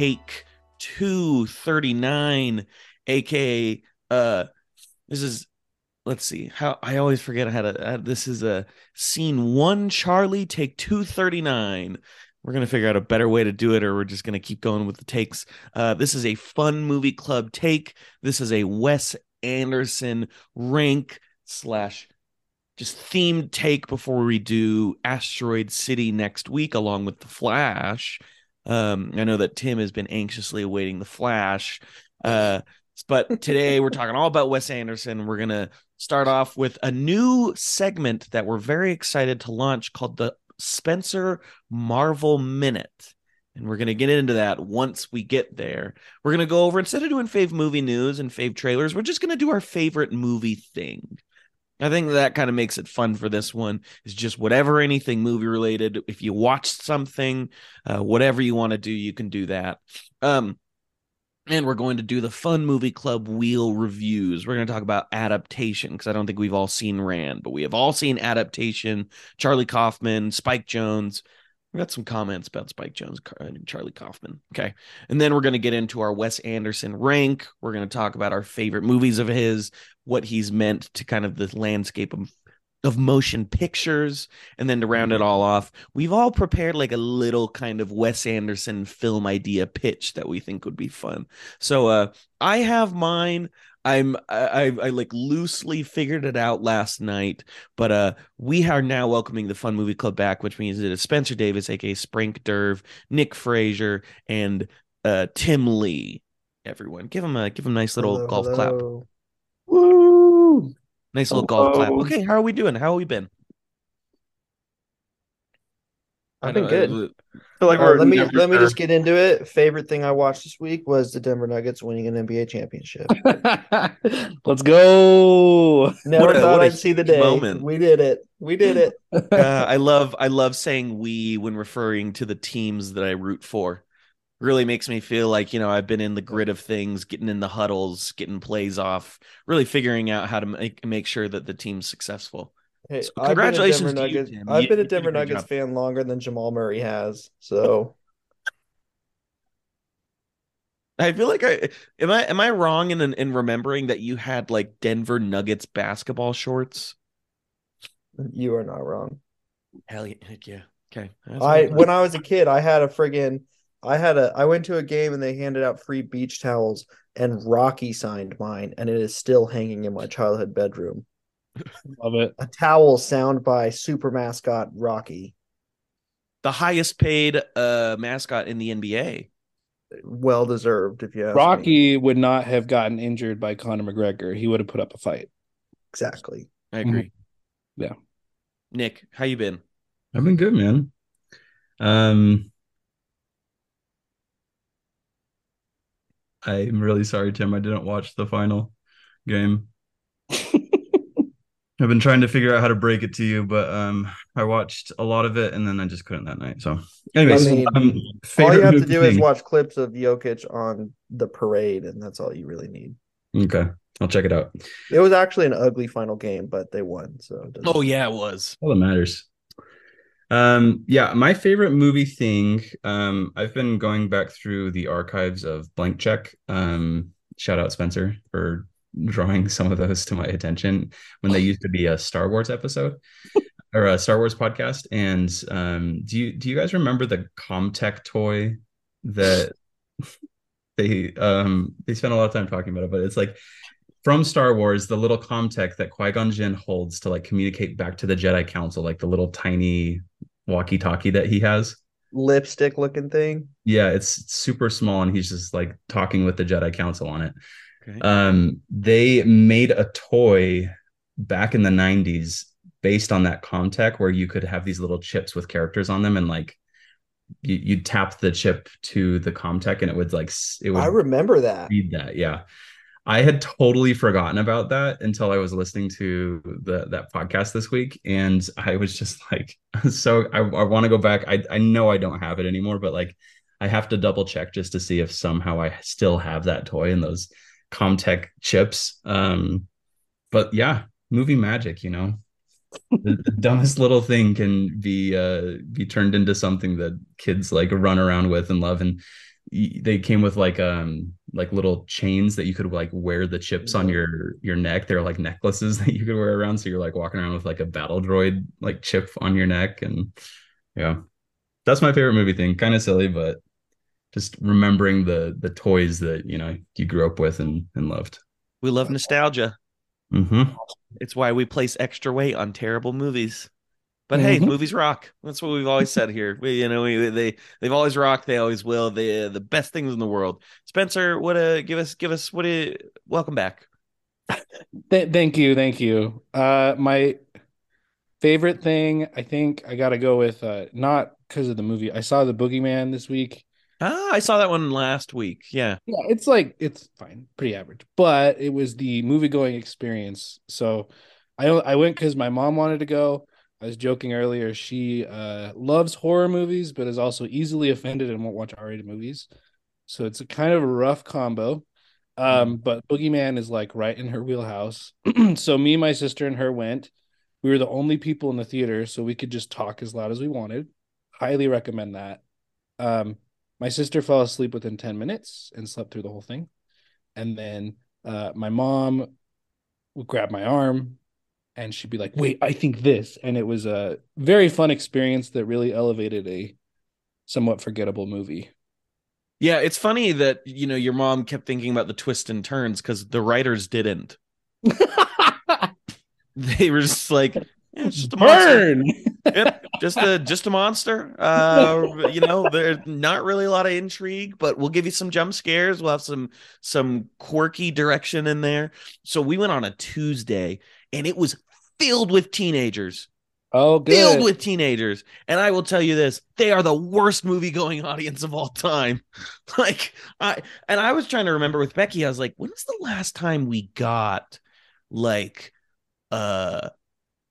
take 239, aka uh this is let's see how I always forget how to uh, this is a scene one Charlie take 239. We're gonna figure out a better way to do it, or we're just gonna keep going with the takes. Uh this is a fun movie club take. This is a Wes Anderson rank slash just themed take before we do Asteroid City next week, along with the Flash. Um, I know that Tim has been anxiously awaiting the Flash. Uh, but today we're talking all about Wes Anderson. We're gonna start off with a new segment that we're very excited to launch called the Spencer Marvel Minute. And we're going to get into that once we get there. We're going to go over, instead of doing fave movie news and fave trailers, we're just going to do our favorite movie thing. I think that kind of makes it fun for this one. Is just whatever anything movie related. If you watched something, uh, whatever you want to do, you can do that. Um, and we're going to do the Fun Movie Club wheel reviews. We're going to talk about adaptation because I don't think we've all seen Rand, but we have all seen adaptation. Charlie Kaufman, Spike Jonze. We got some comments about Spike Jonze and Charlie Kaufman. Okay. And then we're going to get into our Wes Anderson rank. We're going to talk about our favorite movies of his, what he's meant to kind of the landscape of of motion pictures and then to round it all off we've all prepared like a little kind of wes anderson film idea pitch that we think would be fun so uh i have mine i'm i i, I like loosely figured it out last night but uh we are now welcoming the fun movie club back which means it is spencer davis aka sprink derv nick frazier and uh tim lee. Everyone give him a give him a nice little Hello, golf hello. clap Woo! nice little golf clap. Okay how are we doing? How have we been I've I been good. I feel like Uh, let me let me just get into it. Favorite thing I watched this week was the Denver Nuggets winning an NBA championship. Let's go. Never What a- thought what a I'd see the day. moment. We did it. We did it. uh, I love I love saying we when referring to the teams that I root for. Really makes me feel like you know I've been in the grid of things, getting in the huddles, getting plays off, really figuring out how to make make sure that the team's successful. Hey, So I've congratulations been a Denver Nuggets. I've You- been a Denver Nuggets fan longer than Jamal Murray has. So I feel like I am I am I wrong in in remembering that you had like Denver Nuggets basketball shorts? you are not wrong. Hell yeah, heck yeah. Okay. I when I was a kid, I had a friggin' I had a I went to a game and they handed out free beach towels and Rocky signed mine and it is still hanging in my childhood bedroom. Love it. A towel sound by super mascot Rocky. the highest paid uh mascot in the NBA. Well deserved, if you ask me. Rocky would not have gotten injured by Conor McGregor. He would have put up a fight. Exactly. I agree. Yeah. Nick, how you been? I've been good, man. Um, I'm really sorry, Tim. I didn't watch the final game. I've been trying to figure out how to break it to you, but um, I watched a lot of it and then I just couldn't that night. So, anyways, I mean, um, All you have to movie do is watch clips of Jokic on the parade, and that's all you really need. Okay, I'll check it out. It was actually an ugly final game, but they won. So it Oh yeah, it was. All that matters. Um, yeah, my favorite movie thing. Um, I've been going back through the archives of Blank Check. Um, shout out Spencer for drawing some of those to my attention when they used to be a Star Wars episode or a Star Wars podcast. And um, do you do you guys remember the Comtech toy that they um they spent a lot of time talking about it, but it's like from Star Wars, the little Comtech that Qui-Gon Jinn holds to like communicate back to the Jedi Council, like the little tiny walkie-talkie that he has. lipstick looking thing. Yeah, it's super small and he's just like talking with the Jedi Council on it. Okay. Um, they made a toy back in the 90s based on that Comtech where you could have these little chips with characters on them and like you, you'd tap the chip to the Comtech and it would like it would I remember that. read that. Yeah. I had totally forgotten about that until I was listening to the that podcast this week, and I was just like, so I, I want to go back. I I know I don't have it anymore, but like I have to double check just to see if somehow I still have that toy and those Comtech chips. Um, but yeah, movie magic, you know. the, the dumbest little thing can be uh be turned into something that kids like run around with and love. And they came with like um like little chains that you could like wear the chips on your your neck. They're like necklaces that you could wear around. So you're like walking around with like a battle droid like chip on your neck. And yeah that's my favorite movie thing. Kind of silly but just remembering the the toys that you know you grew up with and and loved We love nostalgia. hmm It's why we place extra weight on terrible movies. But hey, Mhm. movies rock. That's what we've always said here. We, you know, we, they they've always rocked. They always will. They the best things in the world. Spencer, what uh, give us give us what a welcome back. Th- thank you, thank you. Uh, my favorite thing, I think I gotta go with uh, not because of the movie. I saw the Boogeyman this week. Ah, I saw that one last week. Yeah. Yeah, it's like it's fine, pretty average, but it was the movie going experience. So I I went because my mom wanted to go. I was joking earlier. She uh, loves horror movies, but is also easily offended and won't watch R-rated movies. So it's a kind of a rough combo. Um, but Boogeyman is like right in her wheelhouse. so me, my sister, and her went. We were the only people in the theater, so we could just talk as loud as we wanted. Highly recommend that. Um, my sister fell asleep within 10 minutes and slept through the whole thing. And then uh, my mom would grab my arm and she'd be like, wait, I think this. And it was a very fun experience that really elevated a somewhat forgettable movie. Yeah, it's funny that you know your mom kept thinking about the twists and turns because the writers didn't. They were just like, "Yeah, it's just a. Burn! Yep, just a just a monster. Uh, you know, there's not really a lot of intrigue, but we'll give you some jump scares. We'll have some some quirky direction in there. So we went on a Tuesday, and it was filled with teenagers. Oh, good. filled with teenagers. And I will tell you this, they are the worst movie going audience of all time. Like I and I was trying to remember with Becky, I was like, when's the last time we got like uh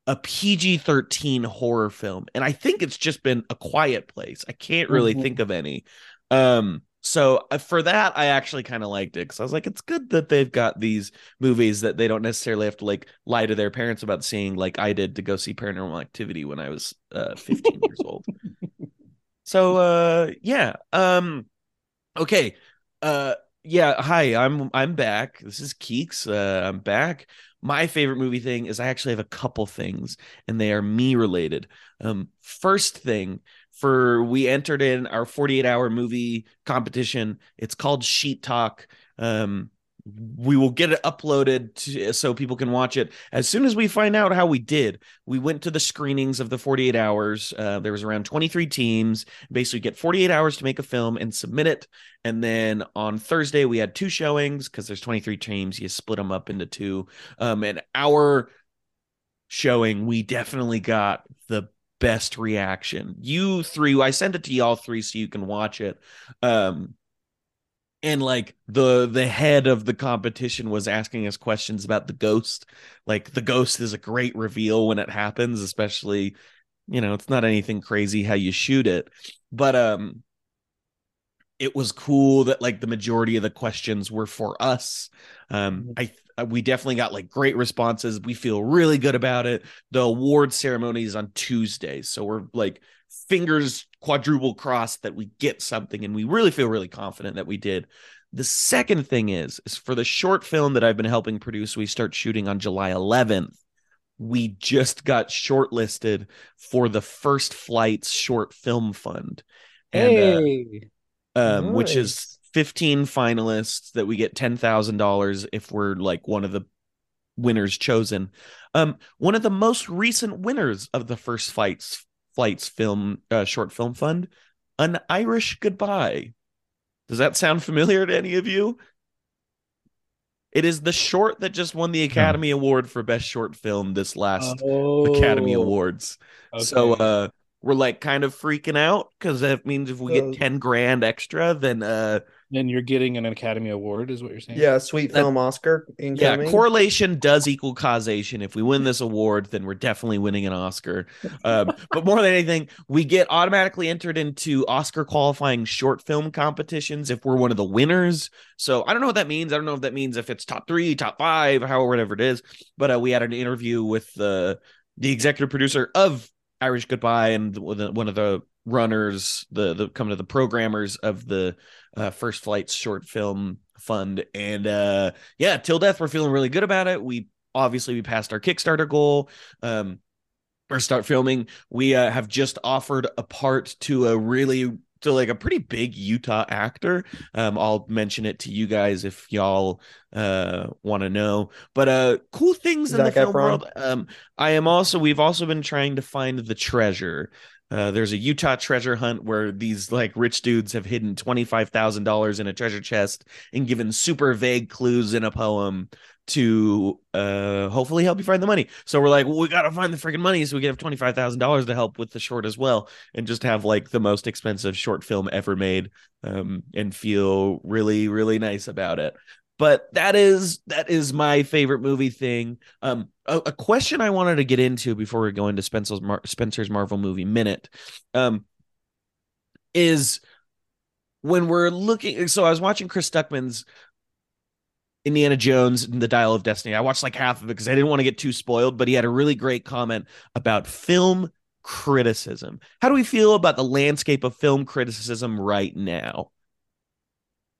a PG-13 horror film? And I think it's just been a quiet place. I can't really Mhm. think of any. Um so uh, for that, I actually kind of liked it because I was like, it's good that they've got these movies that they don't necessarily have to like lie to their parents about seeing, like I did to go see Paranormal Activity when I was uh, 15 years old. So uh, yeah, um, okay, uh, yeah. Hi, I'm I'm back. This is Keeks. Uh, I'm back. My favorite movie thing is I actually have a couple things, and they are me related. Um, first thing for we entered in our 48 hour movie competition. It's called Sheet Talk. Um, we will get it uploaded to, so people can watch it as soon as we find out how we did. We went to the screenings of the 48 hours. Uh, there was around 23 teams. Basically, get 48 hours to make a film and submit it. And then on Thursday, we had two showings because there's 23 teams. You split them up into two. Um, and our showing, we definitely got the best reaction. You three, I sent it to y'all three so you can watch it. Um, and like the the head of the competition was asking us questions about the ghost. Like the ghost is a great reveal when it happens, especially you know, it's not anything crazy how you shoot it. But um it was cool that like the majority of the questions were for us. Um I we definitely got like great responses. We feel really good about it. The award ceremony is on Tuesday, so we're like fingers quadruple crossed that we get something and we really feel really confident that we did. The second thing is is for the short film that I've been helping produce, we start shooting on July 11th. We just got shortlisted for the First Flights Short Film Fund. And uh, Hey. um, which is 15 finalists that we get $10,000 if we're like one of the winners chosen. Um, one of the most recent winners of the first flights flights film uh, short film fund, an Irish goodbye. Does that sound familiar to any of you? It is the short that just won the Academy Award for best short film this last Academy Oh, Awards. So uh we're like kind of freaking out because that means if we Uh, get 10 grand extra, then uh then you're getting an Academy Award, is what you're saying? Yeah, sweet That- film Oscar yeah, correlation does equal causation. If we win this award, then we're definitely winning an Oscar. Um, but more than anything, we get automatically entered into Oscar qualifying short film competitions if we're one of the winners. So I don't know what that means. I don't know if that means if it's top three, top five, however, whatever it is. But uh, we had an interview with the the executive producer of Irish Goodbye and the, one of the runners, the the kind to the programmers of the uh, First Flights short film fund. And uh, yeah, till death, we're feeling really good about it. We obviously we passed our Kickstarter goal. Um, or start filming. We uh, have just offered a part to a really to like a pretty big Utah actor. Um, I'll mention it to you guys if y'all uh want to know. But uh cool things in the film world. Um, I am also we've also been trying to find the treasure. Uh, there's a Utah treasure hunt where these like rich dudes have hidden twenty five thousand dollars in a treasure chest and given super vague clues in a poem to uh hopefully help you find the money. So we're like, well, we gotta find the freaking money so we can have twenty five thousand dollars to help with the short as well, and just have like the most expensive short film ever made, um, and feel really really nice about it. But that is that is my favorite movie thing. Um, a, a question I wanted to get into before we go into Spencer's Mar- Spencer's Marvel movie minute, um, is when we're looking. So I was watching Chris Stuckman's Indiana Jones and the Dial of Destiny. I watched like half of it because I didn't want to get too spoiled, but he had a really great comment about film criticism. How do we feel about the landscape of film criticism right now?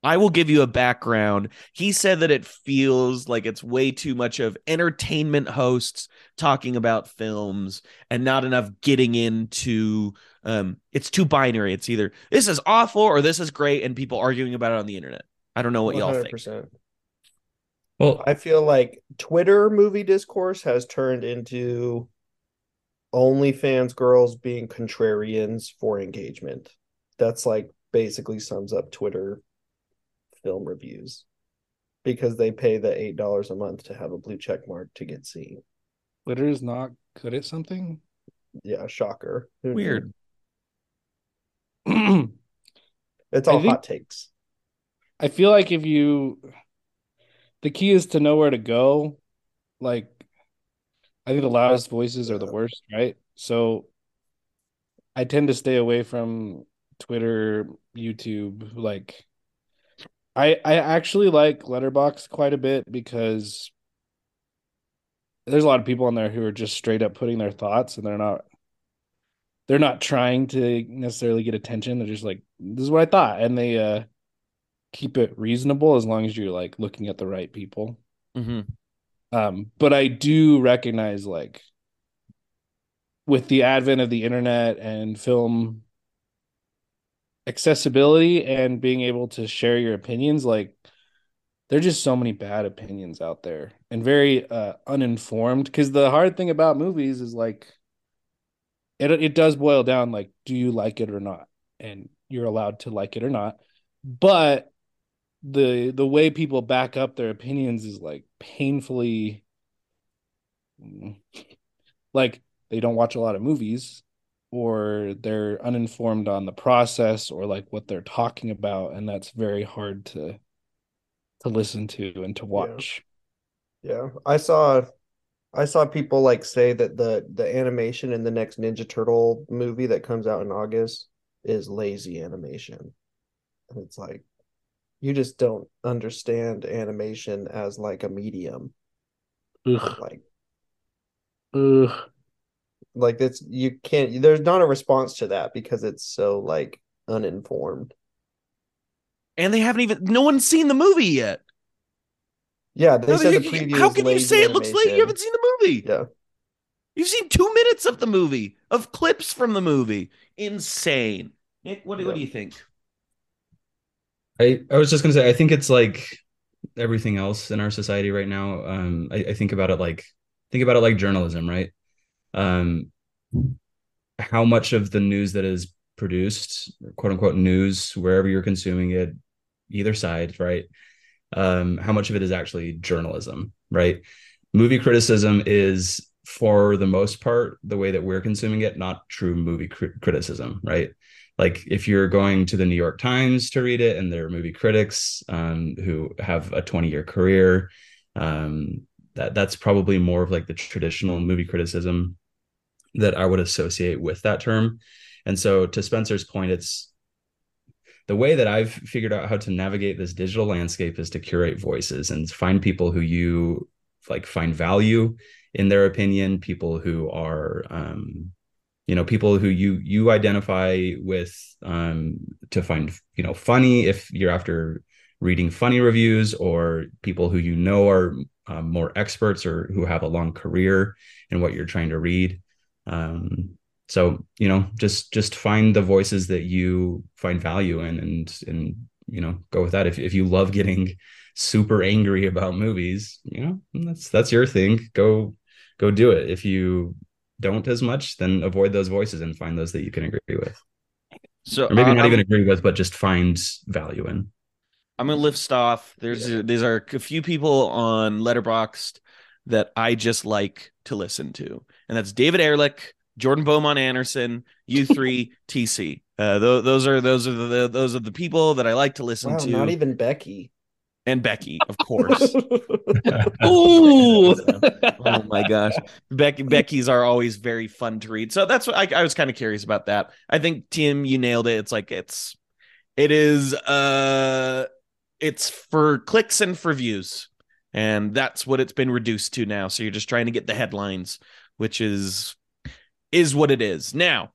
I will give you a background. He said that it feels like it's way too much of entertainment hosts talking about films and not enough getting into um it's too binary. It's either this is awful or this is great and people arguing about it on the internet. I don't know what you all think. Well, I feel like Twitter movie discourse has turned into OnlyFans girls being contrarians for engagement. That's like basically sums up Twitter film reviews because they pay the eight dollars a month to have a blue check mark to get seen. Twitter is not good at something. Yeah, shocker. Weird. it's all hot takes. I feel like if you the key is to know where to go. Like, I think the loudest voices are the worst, right? So, I tend to stay away from Twitter, YouTube. Like, I I actually like Letterboxd quite a bit because there's a lot of people on there who are just straight up putting their thoughts, and they're not they're not trying to necessarily get attention. They're just like, this is what I thought, and they uh keep it reasonable as long as you're like looking at the right people. Mm-hmm. Um, but I do recognize like with the advent of the internet and film accessibility and being able to share your opinions, like there're just so many bad opinions out there and very uh, uninformed. Because the hard thing about movies is like it it does boil down like, do you like it or not? And you're allowed to like it or not. But the the way people back up their opinions is like painfully like they don't watch a lot of movies or they're uninformed on the process or like what they're talking about and that's very hard to to listen to and to watch yeah, yeah. i saw i saw people like say that the the animation in the next ninja turtle movie that comes out in august is lazy animation and it's like you just don't understand animation as like a medium. Ugh. Like, Ugh. Like it's you can't. There's not a response to that because it's so like uninformed. And they haven't even. No one's seen the movie yet. Yeah, they no, said the preview. How can you say animation. it looks like you haven't seen the movie? Yeah. You've seen two minutes of the movie, of clips from the movie. Insane. Nick, what, yeah. what do you think? I, I was just gonna say I think it's like everything else in our society right now. Um, I, I think about it like think about it like journalism, right? Um, how much of the news that is produced, quote unquote news, wherever you're consuming it, either side, right? Um, how much of it is actually journalism, right? Movie criticism is for the most part the way that we're consuming it, not true movie cr- criticism, right? like if you're going to the New York Times to read it and there are movie critics um, who have a 20 year career, um, that that's probably more of like the traditional movie criticism that I would associate with that term. And so to Spencer's point, it's the way that I've figured out how to navigate this digital landscape is to curate voices and find people who you like find value in their opinion, people who are um, you know people who you you identify with um, to find you know funny if you're after reading funny reviews or people who you know are um, more experts or who have a long career in what you're trying to read. Um, so you know just just find the voices that you find value in and and you know go with that. If, if you love getting super angry about movies you know that's that's your thing. Go go do it. If you don't as much then avoid those voices and find those that you can agree with. So or maybe uh, not even agree with but just find value in i'm gonna list off there's yeah. there's are a few people on letterboxd that i just like to listen to and that's david ehrlich jordan beaumont anderson u3 tc uh, th- those are those are the those are the people that I like to listen wow, to. Not even Becky. And Becky, of course. Ooh! oh my gosh, Becky Becky's are always very fun to read. So that's what I, I was kind of curious about that. I think Tim, you nailed it. It's like it's it is uh it's for clicks and for views, and that's what it's been reduced to now. So you're just trying to get the headlines, which is is what it is now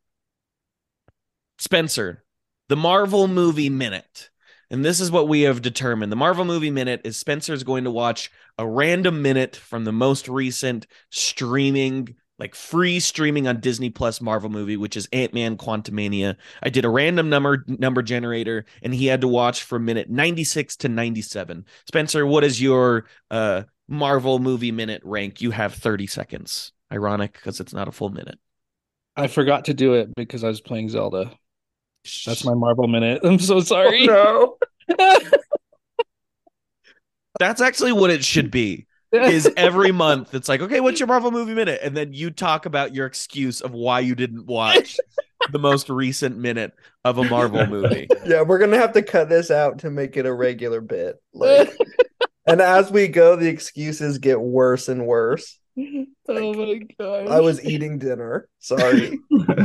Spencer, the Marvel movie minute. And this is what we have determined. The Marvel movie minute is Spencer's going to watch a random minute from the most recent streaming, like free streaming on Disney Plus Marvel movie, which is Ant-Man Quantumania. I did a random number number generator and he had to watch from minute 96 to 97. Spencer, what is your uh Marvel movie minute rank? You have 30 seconds. Ironic because it's not a full minute. I forgot to do it because I was playing Zelda. That's my Marvel minute. I'm so sorry. Oh, no. That's actually what it should be. Is every month it's like, okay, what's your Marvel movie minute? And then you talk about your excuse of why you didn't watch the most recent minute of a Marvel movie. Yeah, we're gonna have to cut this out to make it a regular bit. Like, and as we go, the excuses get worse and worse. oh my god! I was eating dinner. Sorry.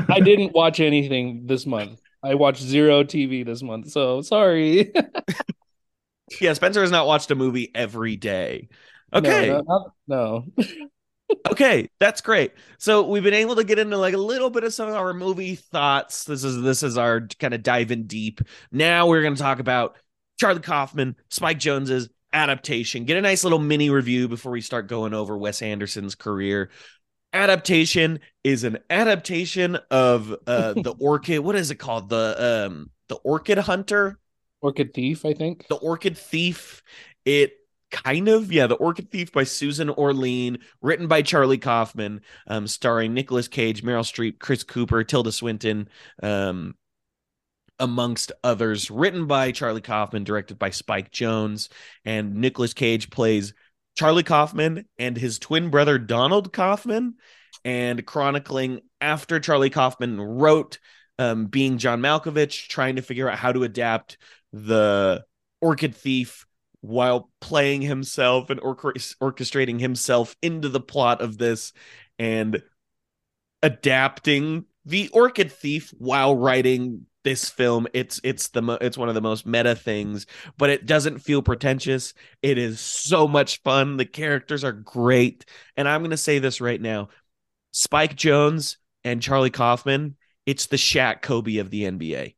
I didn't watch anything this month. I watched zero TV this month, so sorry. yeah, Spencer has not watched a movie every day. Okay. No. no, no. okay, that's great. So we've been able to get into like a little bit of some of our movie thoughts. This is this is our kind of dive in deep. Now we're going to talk about Charlie Kaufman, Spike Jonze's adaptation. Get a nice little mini review before we start going over Wes Anderson's career adaptation is an adaptation of uh the orchid what is it called the um the orchid hunter orchid thief i think the orchid thief it kind of yeah the orchid thief by susan orlean written by charlie kaufman um starring Nicolas cage meryl streep chris cooper tilda swinton um amongst others. Written by charlie kaufman directed by spike jonze and Nicolas cage plays Charlie Kaufman and his twin brother Donald Kaufman, and chronicling after Charlie Kaufman wrote um, being John Malkovich, trying to figure out how to adapt the Orchid Thief while playing himself and orchestrating himself into the plot of this and adapting the Orchid Thief while writing this film. It's it's the mo- it's one of the most meta things but it doesn't feel pretentious. It is so much fun. The characters are great. And i'm going to say this right now. Spike jonze and charlie kaufman it's the Shaq Kobe of the nba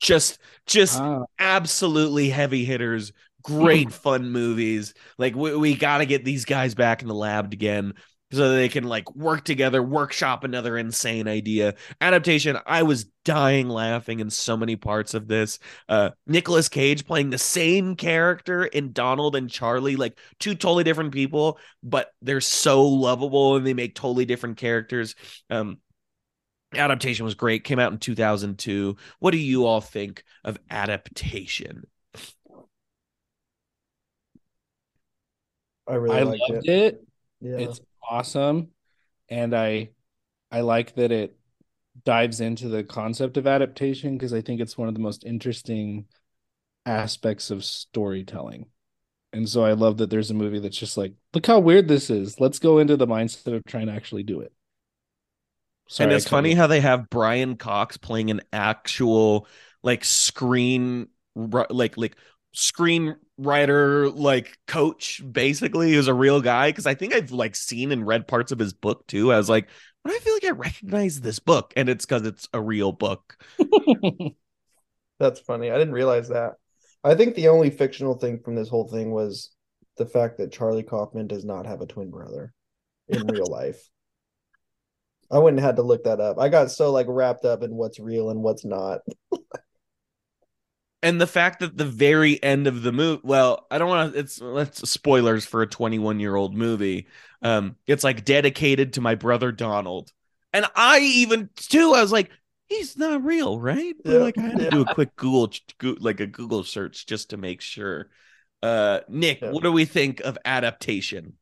just just absolutely heavy hitters great fun movies like we, we got to get these guys back in the lab again so they can like work together, workshop another insane idea. Adaptation, I was dying laughing in so many parts of this. Uh Nicolas Cage playing the same character in Donald and Charlie, like two totally different people, but they're so lovable and they make totally different characters. Um adaptation was great, came out in 2002. What do you all think of adaptation? I really I loved it. it. Yeah. It's awesome and i i like that it dives into the concept of adaptation because i think it's one of the most interesting aspects of storytelling and so i love that there's a movie that's just like look how weird this is let's go into the mindset of trying to actually do it Sorry, and it's funny how they have brian cox playing an actual like screen like like screen writer like coach basically who's a real guy. Because i think i've like seen and read parts of his book too. I was like but i feel like i recognize this book. And it's because it's a real book. That's funny. I didn't realize that. I think the only fictional thing from this whole thing was the fact that charlie kaufman does not have a twin brother in real life i wouldn't have had to look that up. I got so like wrapped up in what's real and what's not. And the fact that the very end of the movie well i don't want to it's that's spoilers for a 21 year old movie. Um it's like dedicated to my brother donald. And i even too i was like he's not real right? Yeah. like i had to do a quick google like a google search just to make sure. Uh nick yeah. what do we think of adaptation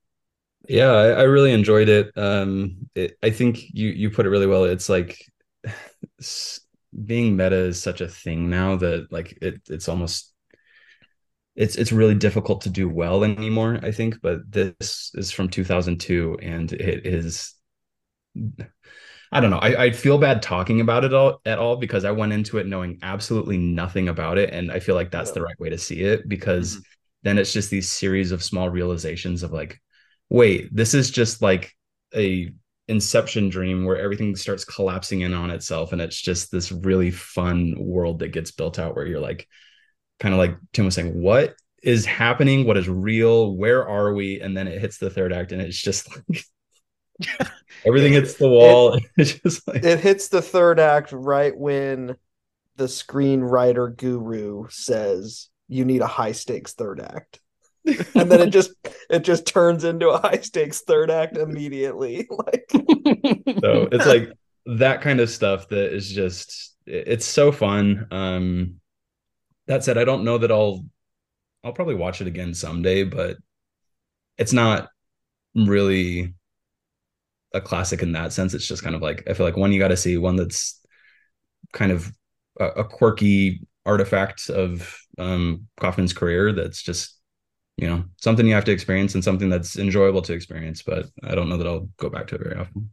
yeah I, I really enjoyed it. Um it, i think you you put it really well. It's like being meta is such a thing now that like it it's almost it's it's really difficult to do well anymore i think but this is from 2002 and it is i don't know. I, I feel bad talking about it all at all because i went into it knowing absolutely nothing about it and i feel like that's the right way to see it because mm-hmm. then it's just these series of small realizations of like wait this is just like a inception dream where everything starts collapsing in on itself and it's just this really fun world that gets built out where you're like kind of like tim was saying what is happening? What is real? Where are we? And then it hits the third act and it's just like everything hits the wall it, it's just like it hits the third act right when the screenwriter guru says you need a high stakes third act and then it just it just turns into a high stakes third act immediately like. So it's like that kind of stuff that is just it's so fun. Um that said i don't know that i'll i'll probably watch it again someday but it's not really a classic in that sense. It's just kind of like i feel like one you got to see one that's kind of a, a quirky artifact of um kaufman's career that's just you know something you have to experience and something that's enjoyable to experience but i don't know that i'll go back to it very often.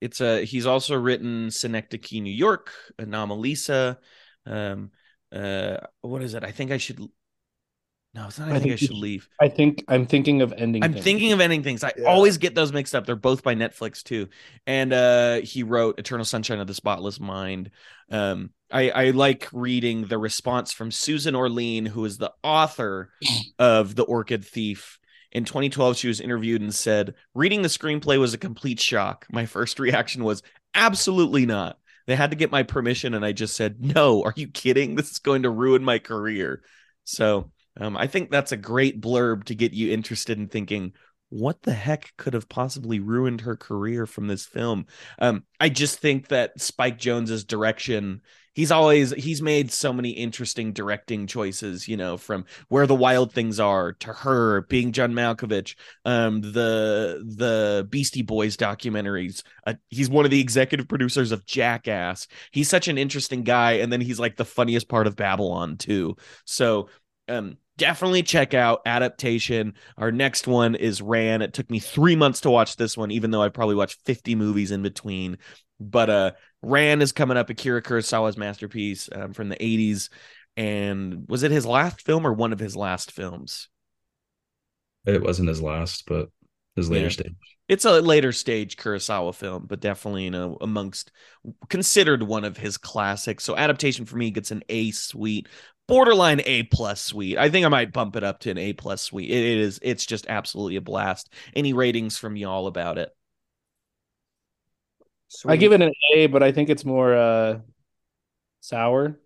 It's a he's also written synecdoche new york anomalisa um uh what is it? I think i should no, it's not. I, I think, think, I should leave. I think I'm thinking of ending. I'm things. thinking of ending things. I yeah. always get those mixed up. They're both by Netflix too. And uh he wrote Eternal Sunshine of the Spotless Mind. Um, I, I like reading the response from Susan Orlean, who is the author of The Orchid Thief. In 2012, she was interviewed and said, Reading the screenplay was a complete shock. My first reaction was, Absolutely not. They had to get my permission, and I just said, No, are you kidding? This is going to ruin my career. So um, I think that's a great blurb to get you interested in thinking, what the heck could have possibly ruined her career from this film? Um, I just think that Spike Jonze's direction, he's always he's made so many interesting directing choices, you know, from where the wild things are to her being John Malkovich, um, the the Beastie Boys documentaries. Uh, he's one of the executive producers of Jackass. He's such an interesting guy, and then he's like the funniest part of Babylon too. So um definitely check out adaptation. Our next one is ran. It took me three months to watch this one even though i probably watched 50 movies in between. But uh ran is coming up akira kurosawa's masterpiece um, from the 80s and was it his last film or one of his last films? It wasn't his last but his later yeah. stage. It's a later stage kurosawa film but definitely you know amongst considered one of his classics. So adaptation for me gets an a sweet borderline A plus sweet. I think I might bump it up to an A plus sweet. It, it is. It's just absolutely a blast. Any ratings from y'all about it? Sweet. I give it an A, but I think it's more uh sour.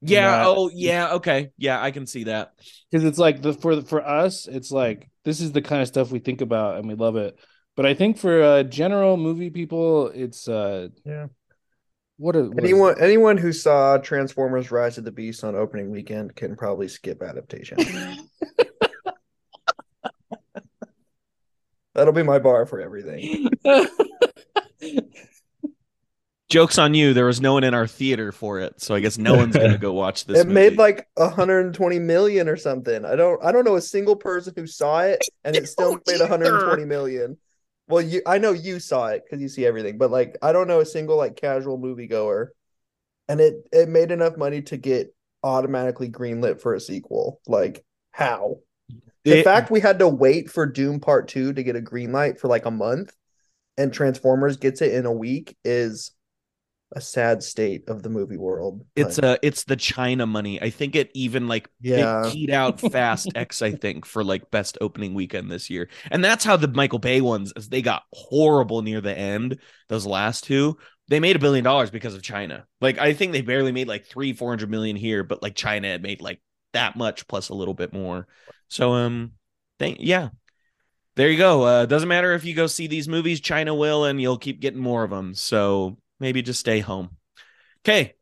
Yeah. Oh, yeah. Okay. Yeah, I can see that. Because it's like the for the, for us, it's like this is the kind of stuff we think about and we love it. But I think for uh general movie people, it's uh yeah what, a, what anyone anyone who saw Transformers: Rise of the Beast on opening weekend can probably skip adaptation. That'll be my bar for everything. Jokes on you. There was no one in our theater for it, so I guess no one's gonna go watch this. It movie. made like 120 million or something. I don't. I don't know a single person who saw it, and it still oh, made 120 million. Well, you I know you saw it because you see everything, but like I don't know a single like casual moviegoer, and it it made enough money to get automatically greenlit for a sequel. Like how? The it, fact we had to wait for Dune Part 2 to get a green light for like a month and Transformers gets it in a week is a sad state of the movie world. It's a uh, it's the China money. I think it even like yeah. it keyed out Fast X. I think for like best opening weekend this year, and that's how the Michael Bay ones as they got horrible near the end. Those last two, they made a billion dollars because of China. Like I think they barely made like three four hundred million here, but like China had made like that much plus a little bit more. So um, thank yeah. There you go. Uh, doesn't matter if you go see these movies, China will, and you'll keep getting more of them. So maybe just stay home. Okay.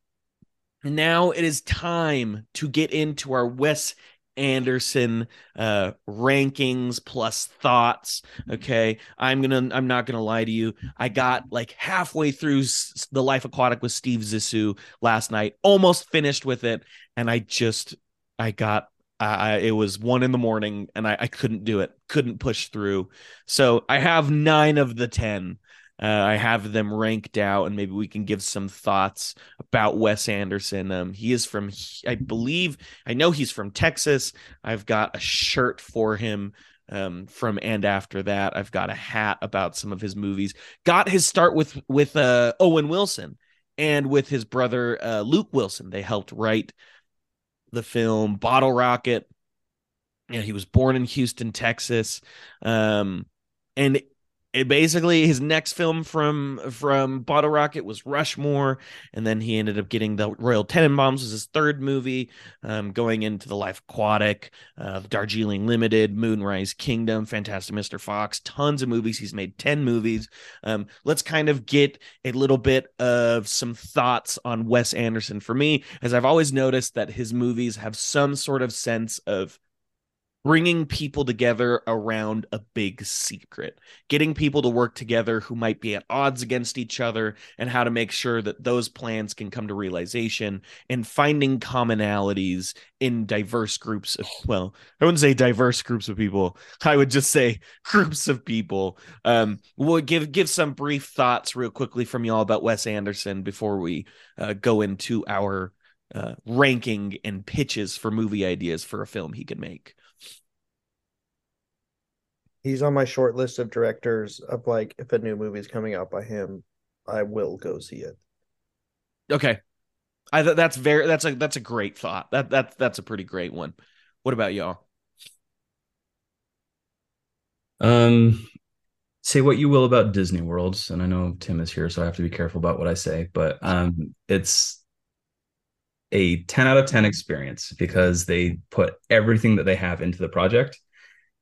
Now it is time to get into our Wes Anderson uh rankings plus thoughts okay i'm gonna i'm not gonna lie to you i got like halfway through S- the life aquatic with steve zissou last night almost finished with it and i just i got I, it was one in the morning and I, I couldn't do it couldn't push through so i have nine of the ten uh, I have them ranked out, and maybe we can give some thoughts about Wes Anderson. Um, he is from, I believe, I know he's from Texas. I've got a shirt for him um, from and after that. I've got a hat about some of his movies. Got his start with with uh, Owen Wilson and with his brother uh, Luke Wilson. They helped write the film Bottle Rocket. Yeah, he was born in Houston, Texas. Um, and it basically his next film from from Bottle Rocket was Rushmore, and then he ended up getting the Royal Tenenbaums was his third movie, um, going into the Life Aquatic, uh, Darjeeling Limited, Moonrise Kingdom, Fantastic Mr. Fox, tons of movies. He's made ten movies. Um, let's kind of get a little bit of some thoughts on Wes Anderson for me, as I've always noticed that his movies have some sort of sense of bringing people together around a big secret, getting people to work together who might be at odds against each other, and how to make sure that those plans can come to realization, and finding commonalities in diverse groups of, well, I wouldn't say diverse groups of people. I would just say groups of people. Um, we'll give give some brief thoughts real quickly from y'all about Wes Anderson before we uh, go into our uh, ranking and pitches for movie ideas for a film he could make he's on my short list of directors of like if a new movie's coming out by him, I will go see it. Okay. I th- that's very that's a that's a great thought. That that that's a pretty great one. What about y'all? Um say what you will about Disney Worlds, and I know Tim is here, so I have to be careful about what I say, but um it's a 10 out of 10 experience because they put everything that they have into the project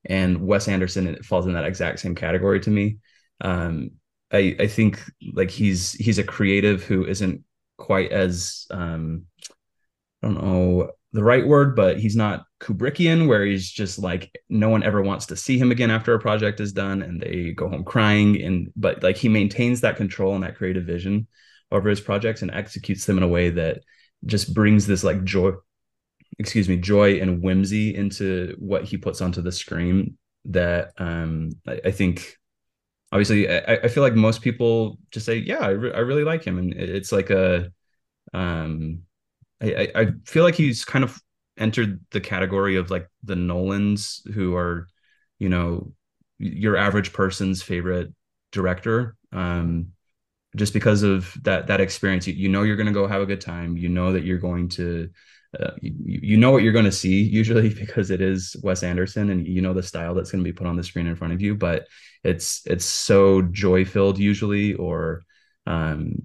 and Wes Anderson falls in that exact same category to me. Um, I I think like he's he's a creative who isn't quite as um, I don't know the right word, but he's not Kubrickian, where he's just like no one ever wants to see him again after a project is done, and they go home crying. And but like he maintains that control and that creative vision over his projects and executes them in a way that just brings this like joy excuse me, joy and whimsy into what he puts onto the screen that um, I, I, think obviously I, I, feel like most people just say, yeah, I, re- I really like him. And it's like a, um, I, I feel like he's kind of entered the category of like the Nolans who are, you know, your average person's favorite director. Um, just because of that that experience, you, you know you're going to go have a good time. You know that you're going to uh, you, you know what you're going to see usually because it is Wes Anderson and you know the style that's going to be put on the screen in front of you but it's it's so joy filled usually or um,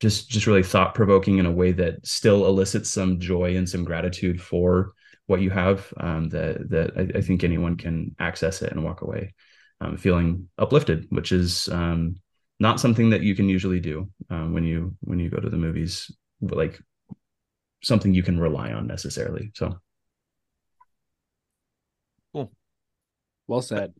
just just really thought provoking in a way that still elicits some joy and some gratitude for what you have um, that that I, I, think anyone can access it and walk away um, feeling uplifted which is um, not something that you can usually do um, when you when you go to the movies like something you can rely on necessarily. So cool. Well said.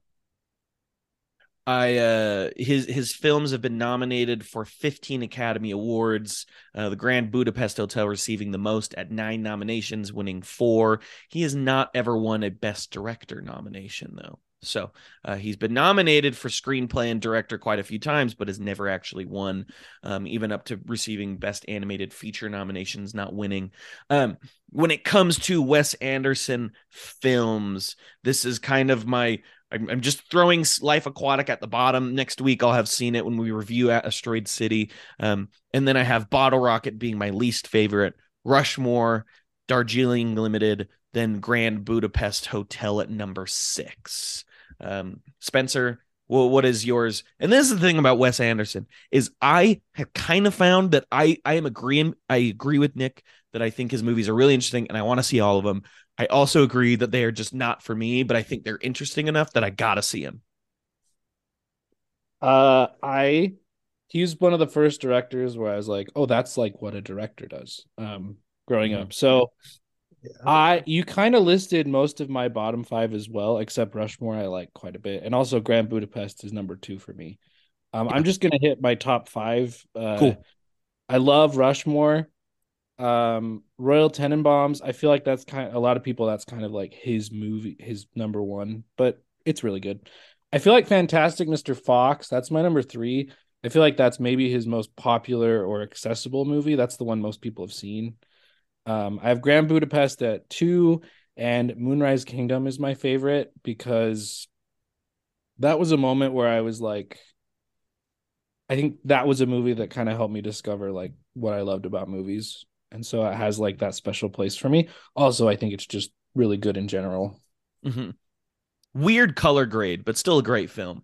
I uh his his films have been nominated for 15 Academy Awards. Uh, the Grand Budapest Hotel receiving the most at 9 nominations, winning 4. He has not ever won a best director nomination though. So uh, he's been nominated for screenplay and director quite a few times, but has never actually won, um, even up to receiving Best Animated Feature nominations, not winning. Um, when it comes to Wes Anderson films, this is kind of my. I'm, just throwing Life Aquatic at the bottom. Next week, I'll have seen it when we review Asteroid City. Um, and then I have Bottle Rocket being my least favorite, Rushmore, Darjeeling Limited, then Grand Budapest Hotel at number six. Um, Spencer, well, what is yours? And this is the thing about Wes Anderson is I have kind of found that I I am agreeing I agree with Nick that I think his movies are really interesting and I want to see all of them. I also agree that they are just not for me, but I think they're interesting enough that I gotta see them. Uh, I he's one of the first directors where I was like, oh, that's like what a director does. Um, growing mm-hmm. up, so yeah. I you kind of listed most of my bottom five as well, except Rushmore. I like quite a bit, and also Grand Budapest is number two for me. Um, yeah. I'm just gonna hit my top five. Uh, cool. I love Rushmore. Um, Royal Tenenbaums. I feel like that's kind of a lot of people. That's kind of like his movie, his number one, but it's really good. I feel like Fantastic Mr. Fox. That's my number three. I feel like that's maybe his most popular or accessible movie. That's the one most people have seen. Um, I have Grand Budapest at two, and Moonrise Kingdom is my favorite because that was a moment where I was like, I think that was a movie that kind of helped me discover like what I loved about movies. And so it has like that special place for me. Also, I think it's just really good in general. Mm-hmm. Weird color grade, but still a great film.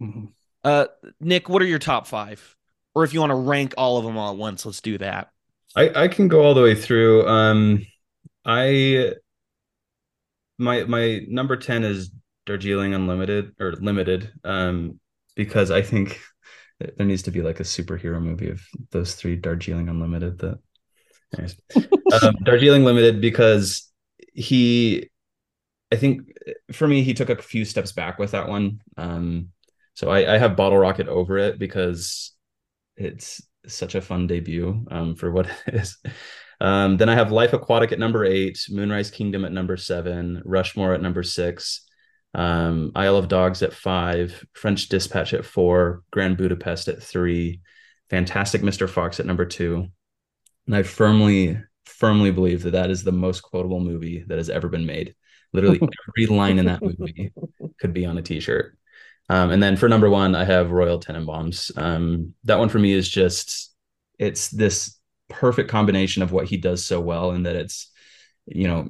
Mm-hmm. Uh, Nick, what are your top five? Or if you want to rank all of them all at once, let's do that. I I can go all the way through. Um, I my my number ten is Darjeeling Unlimited or Limited. Um, because I think there needs to be like a superhero movie of those three Darjeeling Unlimited. That, anyways, um, Darjeeling Limited because he, I think for me he took a few steps back with that one. Um, so I, I have Bottle Rocket over it because it's such a fun debut um, for what it is. Um, then I have Life Aquatic at number eight, Moonrise Kingdom at number seven, Rushmore at number six, um, Isle of Dogs at five, French Dispatch at four, Grand Budapest at three, Fantastic Mr. Fox at number two. And I firmly, firmly believe that that is the most quotable movie that has ever been made. Literally every line in that movie could be on a t-shirt. Um, and then for number one, I have Royal Tenenbaums. Um, that one for me is just it's this perfect combination of what he does so well, and that it's you know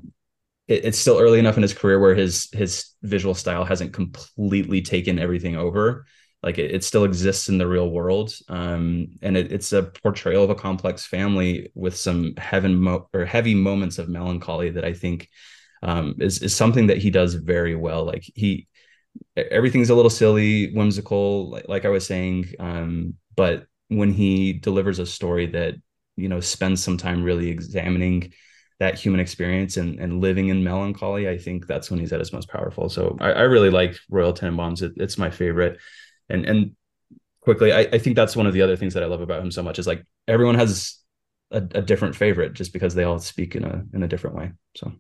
it, it's still early enough in his career where his his visual style hasn't completely taken everything over. Like it, it still exists in the real world, um, and it, it's a portrayal of a complex family with some heaven mo- or heavy moments of melancholy that I think um, is is something that he does very well. Like he everything's a little silly, whimsical, like, like I was saying. Um, but when he delivers a story that you know spends some time really examining that human experience and, and living in melancholy, I think that's when he's at his most powerful. So I, I really like Royal Tenenbaums. It, it's my favorite. And and quickly, I, I think that's one of the other things that I love about him so much is like everyone has a, a different favorite just because they all speak in a in a different way. So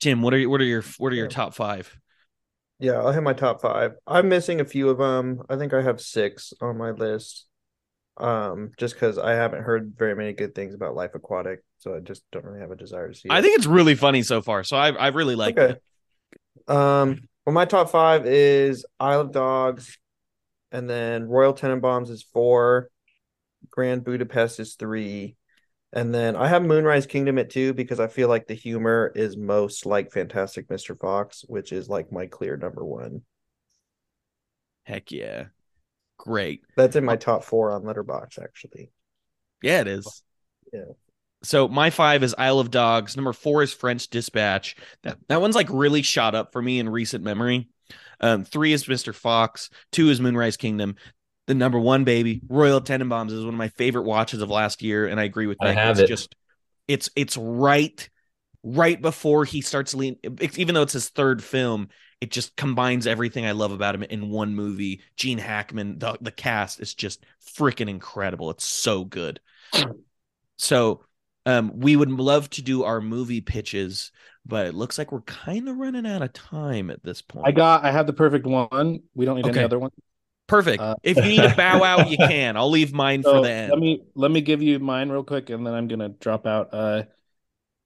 Jim, what are you, what are your what are your top five? Yeah, I'll hit my top five. I'm missing a few of them. I think I have six on my list. Um, just because I haven't heard very many good things about Life Aquatic, so I just don't really have a desire to see. It. I think it's really funny so far, so I I really like okay. it. Um, well, my top five is Isle of Dogs, and then Royal Tenenbaums is four, Grand Budapest is three, and then I have Moonrise Kingdom at two because I feel like the humor is most like Fantastic Mr. Fox, which is like my clear number one. Heck yeah. Great. That's in my top four on Letterboxd, actually. Yeah, it is. Yeah. So my five is Isle of Dogs. Number four is French Dispatch. That that one's like really shot up for me in recent memory. Um, three is Mr. Fox. Two is Moonrise Kingdom the number one baby. Royal Tenenbaums is one of my favorite watches of last year, and I agree with that. I have it's it. just it's it's right right before he starts lean even though it's his third film it just combines everything i love about him in one movie gene hackman the, the cast is just freaking incredible it's so good so um, we would love to do our movie pitches, but it looks like we're kind of running out of time at this point. I got. I have the perfect one. We don't need Okay. any other one. Perfect. Uh, if you need to bow out, you can. I'll leave mine So for the end. let me let me give you mine real quick, and then I'm gonna drop out. Uh,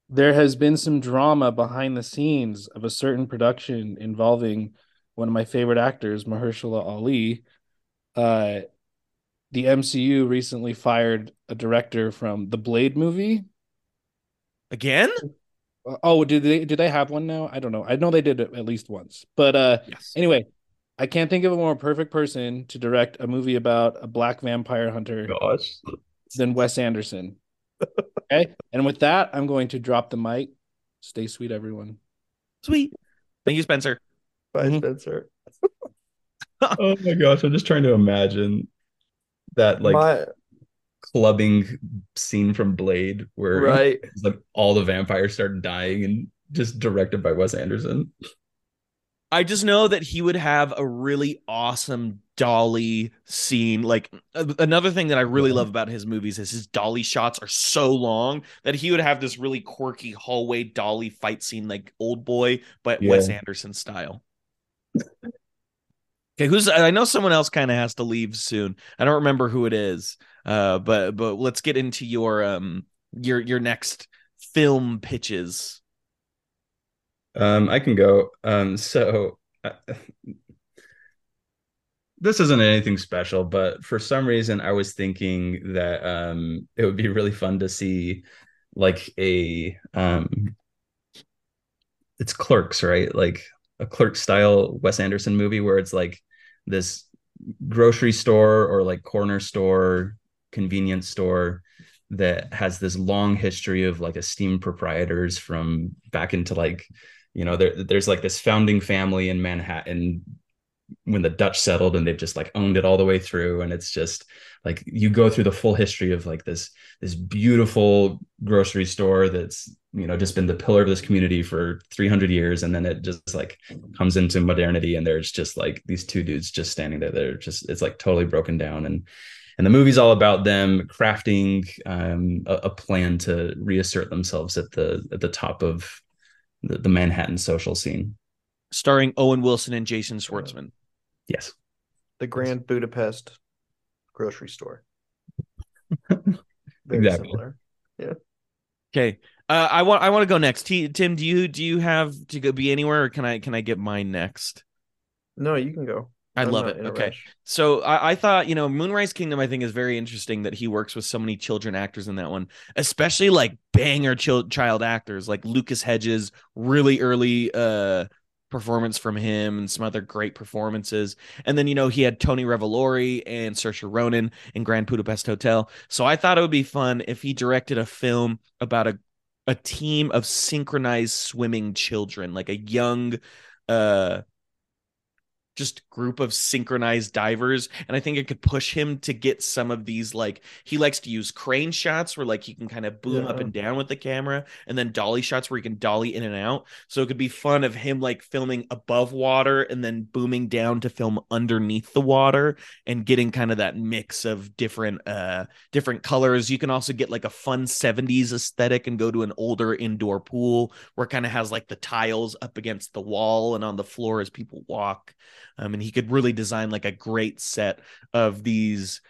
there has been some drama behind the scenes of a certain production involving one of my favorite actors, Mahershala Ali. Uh, the MCU recently fired a director from the Blade movie. Again? Oh, did they did they have one now? I don't know. I know they did it at least once. But uh Yes. anyway, I can't think of a more perfect person to direct a movie about a black vampire hunter Gosh. than Wes Anderson. Okay? And with that, I'm going to drop the mic. Stay sweet, everyone. Sweet. Thank you, Spencer. Bye, Mhm. Spencer. Oh my gosh, I'm just trying to imagine that like My clubbing scene from Blade where right. like all the vampires start dying and just directed by Wes Anderson. I just know that he would have a really awesome dolly scene. Like a- another thing that I really love about his movies is his dolly shots are so long that he would have this really quirky hallway dolly fight scene like Old Boy, but Wes Anderson style. Okay, who's I know someone else kind of has to leave soon. I don't remember who it is. Uh but but let's get into your um your your next film pitches. Um, I can go. Um, so uh, this isn't anything special, but for some reason I was thinking that um it would be really fun to see like a um it's clerks, right? Like a clerk style Wes Anderson movie where it's like this grocery store or like corner store, convenience store that has this long history of like esteemed proprietors from back into like you know there, there's like this founding family in manhattan when the dutch settled and they've just like owned it all the way through. And it's just like you go through the full history of like this this beautiful grocery store that's you know just been the pillar of this community for 300 years. And then it just like comes into modernity and there's just like these two dudes just standing there. They're just it's like totally broken down. And and the movie's all about them crafting um, a, a plan to reassert themselves at the at the top of the, the Manhattan social scene. Starring Owen Wilson and Jason Schwartzman. Yes. The Grand Budapest grocery store. Very Exactly. similar. Okay. Uh, I want I want to go next. T- Tim, do you do you have to go be anywhere or can I can I get mine next? No, you can go. I I'm love it. Okay. rush. So I, I thought, you know, Moonrise Kingdom, I think is very interesting that he works with so many children actors in that one, especially like banger child child actors like Lucas Hedges, really early uh performance from him and some other great performances. And then, you know, he had Tony Revolori and Saoirse Ronan in Grand Budapest Hotel. So I thought it would be fun if he directed a film about a a team of synchronized swimming children, like a young uh just group of synchronized divers and i think it could push him to get some of these like he likes to use crane shots where like he can kind of boom up and down with the camera and then dolly shots where he can dolly in and out. So it could be fun of him like filming above water and then booming down to film underneath the water and getting kind of that mix of different uh different colors. You can also get like a fun 70s aesthetic and go to an older indoor pool where it kind of has like the tiles up against the wall and on the floor as people walk um, and he could really design like a great set of these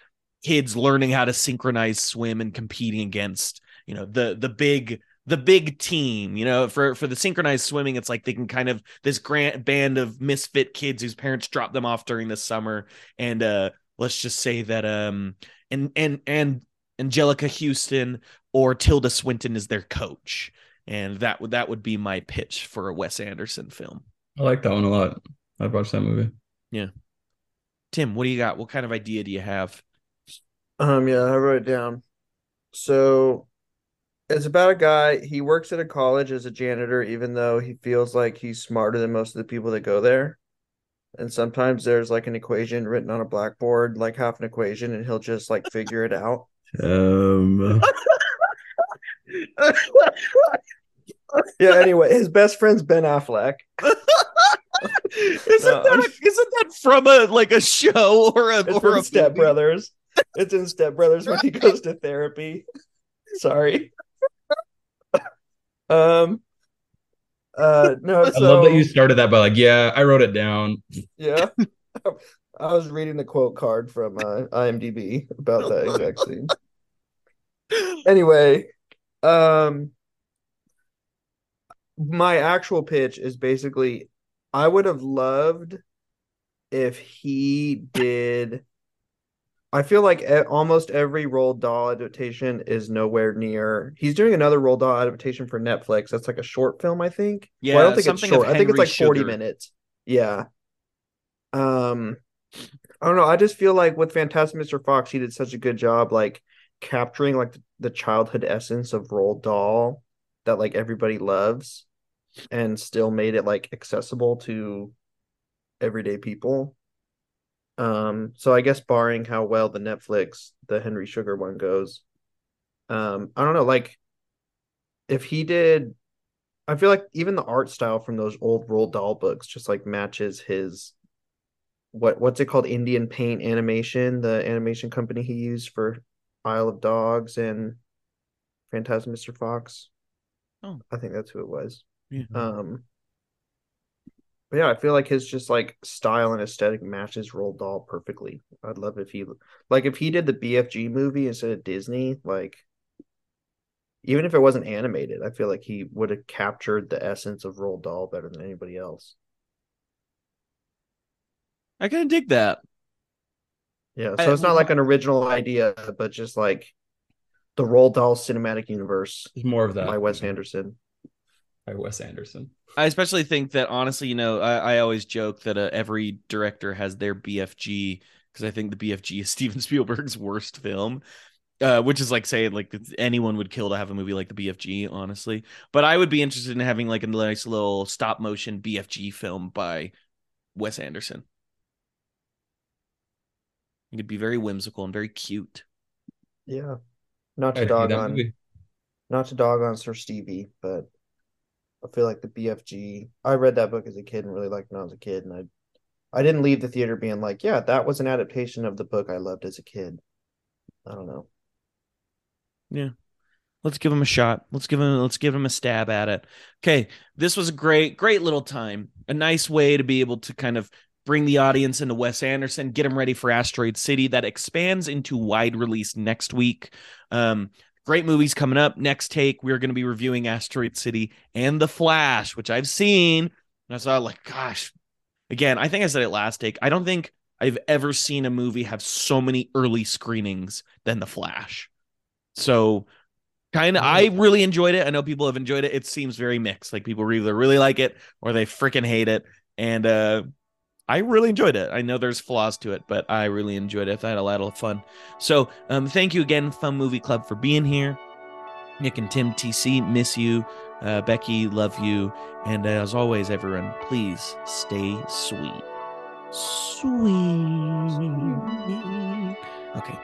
kids learning how to synchronize swim and competing against you know the the big the big team you know for for the synchronized swimming it's like they can kind of this grant band of misfit kids whose parents drop them off during the summer. And uh let's just say that um and and and anjelica huston or tilda swinton is their coach. And that would that would be my pitch for a wes anderson film. I like that one a lot. I've watched that movie. Yeah. Tim what do you got what kind of idea do you have Um, yeah, I wrote it down. So it's about a guy, he works at a college as a janitor, even though he feels like he's smarter than most of the people that go there. And sometimes there's like an equation written on a blackboard, like half an equation, and he'll just like figure it out. Um, Yeah, anyway, his best friend's Ben Affleck. isn't No, that a, isn't that from a like a show or a or a Step movie? Brothers. It's in Step Brothers when he goes to therapy. Sorry. Um. Uh. No. I love that you started that by like, yeah, I wrote it down. Yeah. I was reading the quote card from uh, IMDb about that exact scene. Anyway, um, my actual pitch is basically I would have loved if he did. I feel like almost every Roald Dahl adaptation is nowhere near. He's doing another Roald Dahl adaptation for Netflix. That's like a short film, I think. Yeah, well, I don't think it's short. I think it's like forty Sugar. minutes. Yeah. Um, I don't know. I just feel like with Fantastic Mr. Fox, he did such a good job, like capturing like the childhood essence of Roald Dahl that like everybody loves, and still made it like accessible to everyday people. Um, so I guess barring how well the Netflix, the Henry Sugar one goes, um, I don't know, like if he did I feel like even the art style from those old Roald Dahl books just like matches his what what's it called Indian Paint Animation, the animation company he used for Isle of Dogs and Fantastic Mr. Fox. Oh, I think that's who it was. Yeah. Um, but yeah, I feel like his just like style and aesthetic matches Roald Dahl perfectly. I'd love if he like if he did the BFG movie instead of Disney, like even if it wasn't animated, I feel like he would have captured the essence of Roald Dahl better than anybody else. I kind of dig that. Yeah, so I, it's not like an original idea, but just like the Roald Dahl cinematic universe. More of that by Wes Anderson. By Wes Anderson. I especially think that honestly, you know, I, I always joke that uh, every director has their BFG because I think the BFG is Steven Spielberg's worst film. Uh, which is like saying like anyone would kill to have a movie like the BFG, honestly. But I would be interested in having like a nice little stop motion BFG film by Wes Anderson. It could be very whimsical and very cute. Yeah. Not to dog on movie. not to dog on Sir Stevie, but I feel like the BFG I read that book as a kid and really liked it when I was a kid and I I didn't leave the theater being like, yeah, that was an adaptation of the book I loved as a kid. I don't know. Yeah. Let's give him a shot. Let's give him let's give him a stab at it. Okay, this was a great great little time. A nice way to be able to kind of bring the audience into Wes Anderson, get them ready for Asteroid City that expands into wide release next week. Um, great movies coming up. Next take, we're going to be reviewing Asteroid City and The Flash, which I've seen. And I saw like, gosh, again, I think I said it last take. I don't think I've ever seen a movie have so many early screenings than The Flash. So kind of i really enjoyed it i know people have enjoyed it it seems very mixed like people either really like it or they freaking hate it and uh I really enjoyed it. I know there's flaws to it, but I really enjoyed it. I had a lot of fun. So um, thank you again, Fun Movie Club, for being here. Nick and Tim TC, miss you. Uh, Becky, love you. And as always, everyone, please stay sweet. Sweet. Okay.